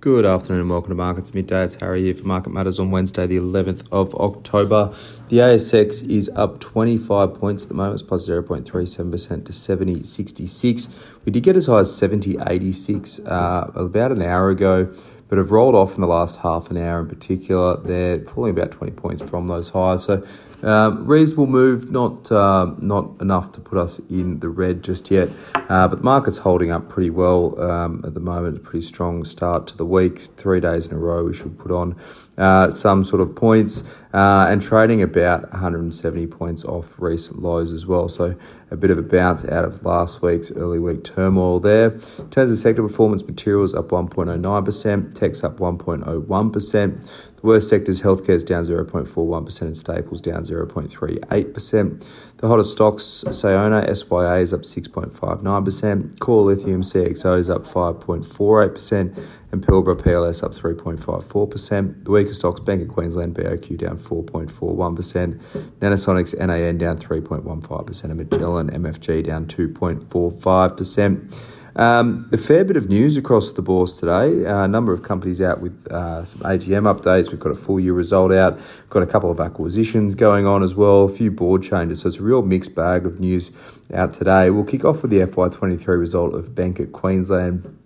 Good afternoon and welcome to Markets Midday. It's Harry here for Market Matters on Wednesday, the 11th of October. The ASX is up 25 points at the moment, it's plus 0.37% to 70.66. We did get as high as 70.86 uh, about an hour ago but have rolled off in the last half an hour in particular. They're falling about 20 points from those highs. So, um, reasonable move, not uh, not enough to put us in the red just yet. Uh, but the market's holding up pretty well um, at the moment. A pretty strong start to the week. Three days in a row, we should put on uh, some sort of points uh, and trading about 170 points off recent lows as well. So a bit of a bounce out of last week's early week turmoil there. In terms of sector performance, materials up 1.09%, tech's up 1.01%. The worst sectors, healthcare is down 0.41% and staples down 0.38%. The hottest stocks, Sayona, SYA is up 6.59%, Core Lithium, CXO is up 5.48%, and Pilbara PLS up 3.54%. The weaker stocks, Bank of Queensland, BOQ down 4.41%, Nanosonics, NAN down 3.15%, and Magellan, MFG down 2.45%. Um, a fair bit of news across the bourse today. Uh, a number of companies out with uh, some AGM updates. We've got a full year result out. We've Got a couple of acquisitions going on as well. A few board changes. So it's a real mixed bag of news out today. We'll kick off with the FY23 result of Bank at Queensland.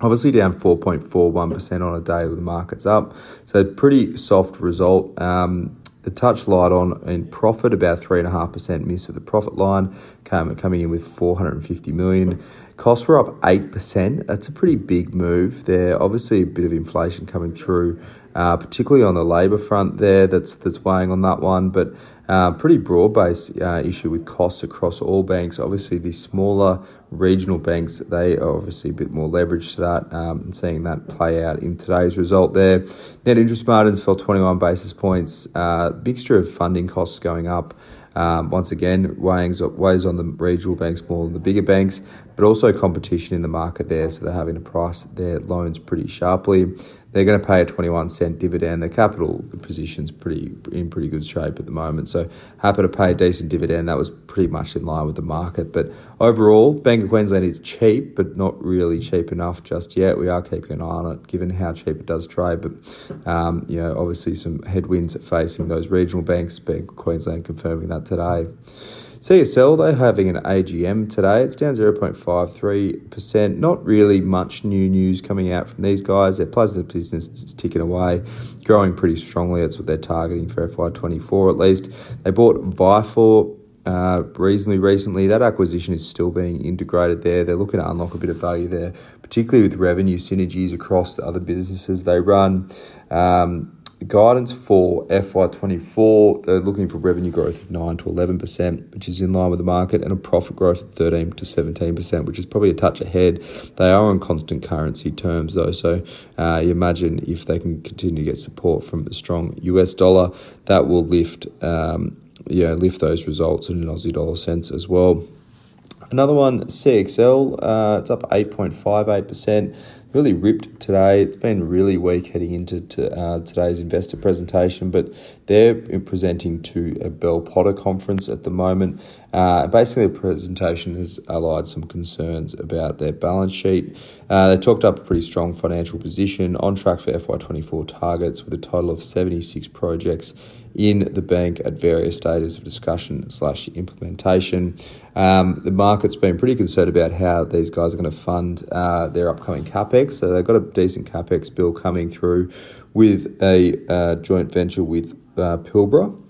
Obviously down 4.41% on a day with the markets up. So pretty soft result. Um, the touch light on in profit, about 3.5% miss at the profit line, came, coming in with 450 million. Costs were up 8%. That's a pretty big move there. Obviously, a bit of inflation coming through, uh, particularly on the labour front there, that's, that's weighing on that one. But uh, pretty broad based uh, issue with costs across all banks. Obviously, the smaller regional banks, they are obviously a bit more leveraged to that, um, and seeing that play out in today's result there. Net interest margins fell 21 basis points, uh, mixture of funding costs going up. Um, once again, weighs, weighs on the regional banks more than the bigger banks, but also competition in the market there. So they're having to price their loans pretty sharply. They're going to pay a 21 cent dividend. Their capital position's pretty in pretty good shape at the moment. So happy to pay a decent dividend. That was pretty much in line with the market. But overall, Bank of Queensland is cheap, but not really cheap enough just yet. We are keeping an eye on it, given how cheap it does trade. But um, you know, obviously some headwinds facing those regional banks. Bank of Queensland confirming that today. CSL, they're having an AGM today. It's down 0.53%. Not really much new news coming out from these guys. Their Plasma business is ticking away, growing pretty strongly. That's what they're targeting for FY24 at least. They bought Vifor uh, reasonably recently. That acquisition is still being integrated there. They're looking to unlock a bit of value there, particularly with revenue synergies across the other businesses they run. Um, guidance for FY24, they're looking for revenue growth of 9 to 11%, which is in line with the market, and a profit growth of 13 to 17%, which is probably a touch ahead. They are on constant currency terms, though, so uh, you imagine if they can continue to get support from a strong US dollar, that will lift, um, yeah, lift those results in an Aussie dollar sense as well. Another one, CXL, uh, it's up 8.58% really ripped today. It's been really weak heading into to, uh, today's investor presentation, but they're presenting to a Bell Potter conference at the moment. Uh, basically, the presentation has allied some concerns about their balance sheet. Uh, they talked up a pretty strong financial position, on track for FY24 targets with a total of 76 projects in the bank at various stages of discussion slash implementation. Um, the market's been pretty concerned about how these guys are going to fund uh, their upcoming capex. So they've got a decent capex bill coming through with a uh, joint venture with uh, Pilbara.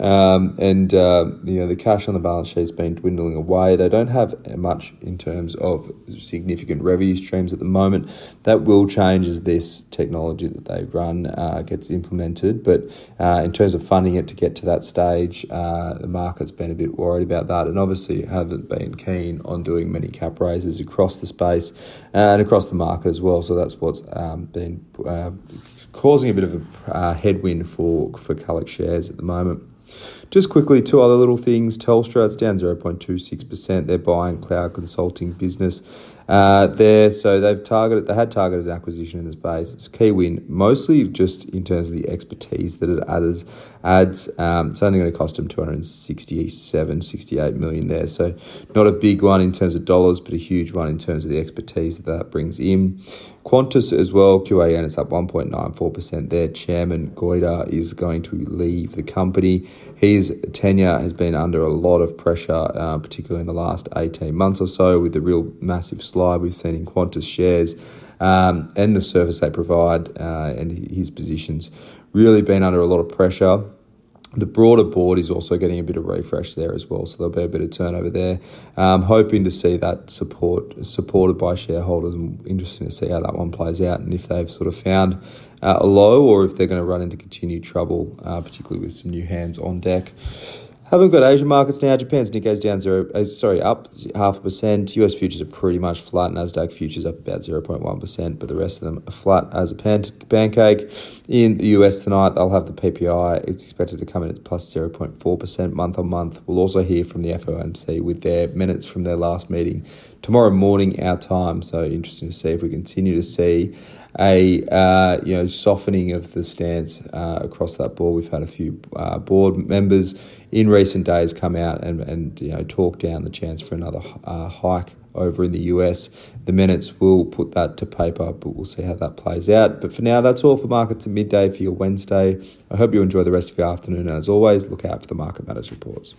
Um, and uh, you know the cash on the balance sheet has been dwindling away. They don't have much in terms of significant revenue streams at the moment. That will change as this technology that they run uh, gets implemented. But uh, in terms of funding it to get to that stage, uh, the market's been a bit worried about that, and obviously haven't been keen on doing many cap raises across the space uh, and across the market as well. So that's what's um, been uh, causing a bit of a headwind for for Calix shares at the moment. Just quickly, two other little things. Telstra, it's down 0.26%. They're buying cloud consulting business uh, there. So they've targeted, they had targeted an acquisition in the space. It's a key win, mostly just in terms of the expertise that it adds. adds. Um, it's only going to cost them 267, 68 million there. So not a big one in terms of dollars, but a huge one in terms of the expertise that that brings in. Qantas as well, QAN is up 1.94%. Their chairman, Goyder, is going to leave the company. His tenure has been under a lot of pressure, uh, particularly in the last 18 months or so, with the real massive slide we've seen in Qantas shares um, and the service they provide uh, and his positions really been under a lot of pressure. The broader board is also getting a bit of refresh there as well, so there'll be a bit of turnover there. Um, hoping to see that support supported by shareholders, interesting to see how that one plays out, and if they've sort of found uh, a low or if they're going to run into continued trouble, uh, particularly with some new hands on deck. Haven't got Asian markets now. Japan's Nikkei's down zero, uh, sorry, up half a percent. US futures are pretty much flat. Nasdaq futures up about zero point one percent, but the rest of them are flat as a pan- pancake. In the US tonight, they'll have the PPI. It's expected to come in at plus zero point four percent month on month. We'll also hear from the FOMC with their minutes from their last meeting tomorrow morning our time. So interesting to see if we continue to see a uh, you know softening of the stance uh, across that board. We've had a few uh, board members in recent days come out and, and you know talk down the chance for another uh, hike over in the US. The minutes will put that to paper, but we'll see how that plays out. But for now, that's all for markets at midday for your Wednesday. I hope you enjoy the rest of your afternoon. And as always, look out for the Market Matters reports.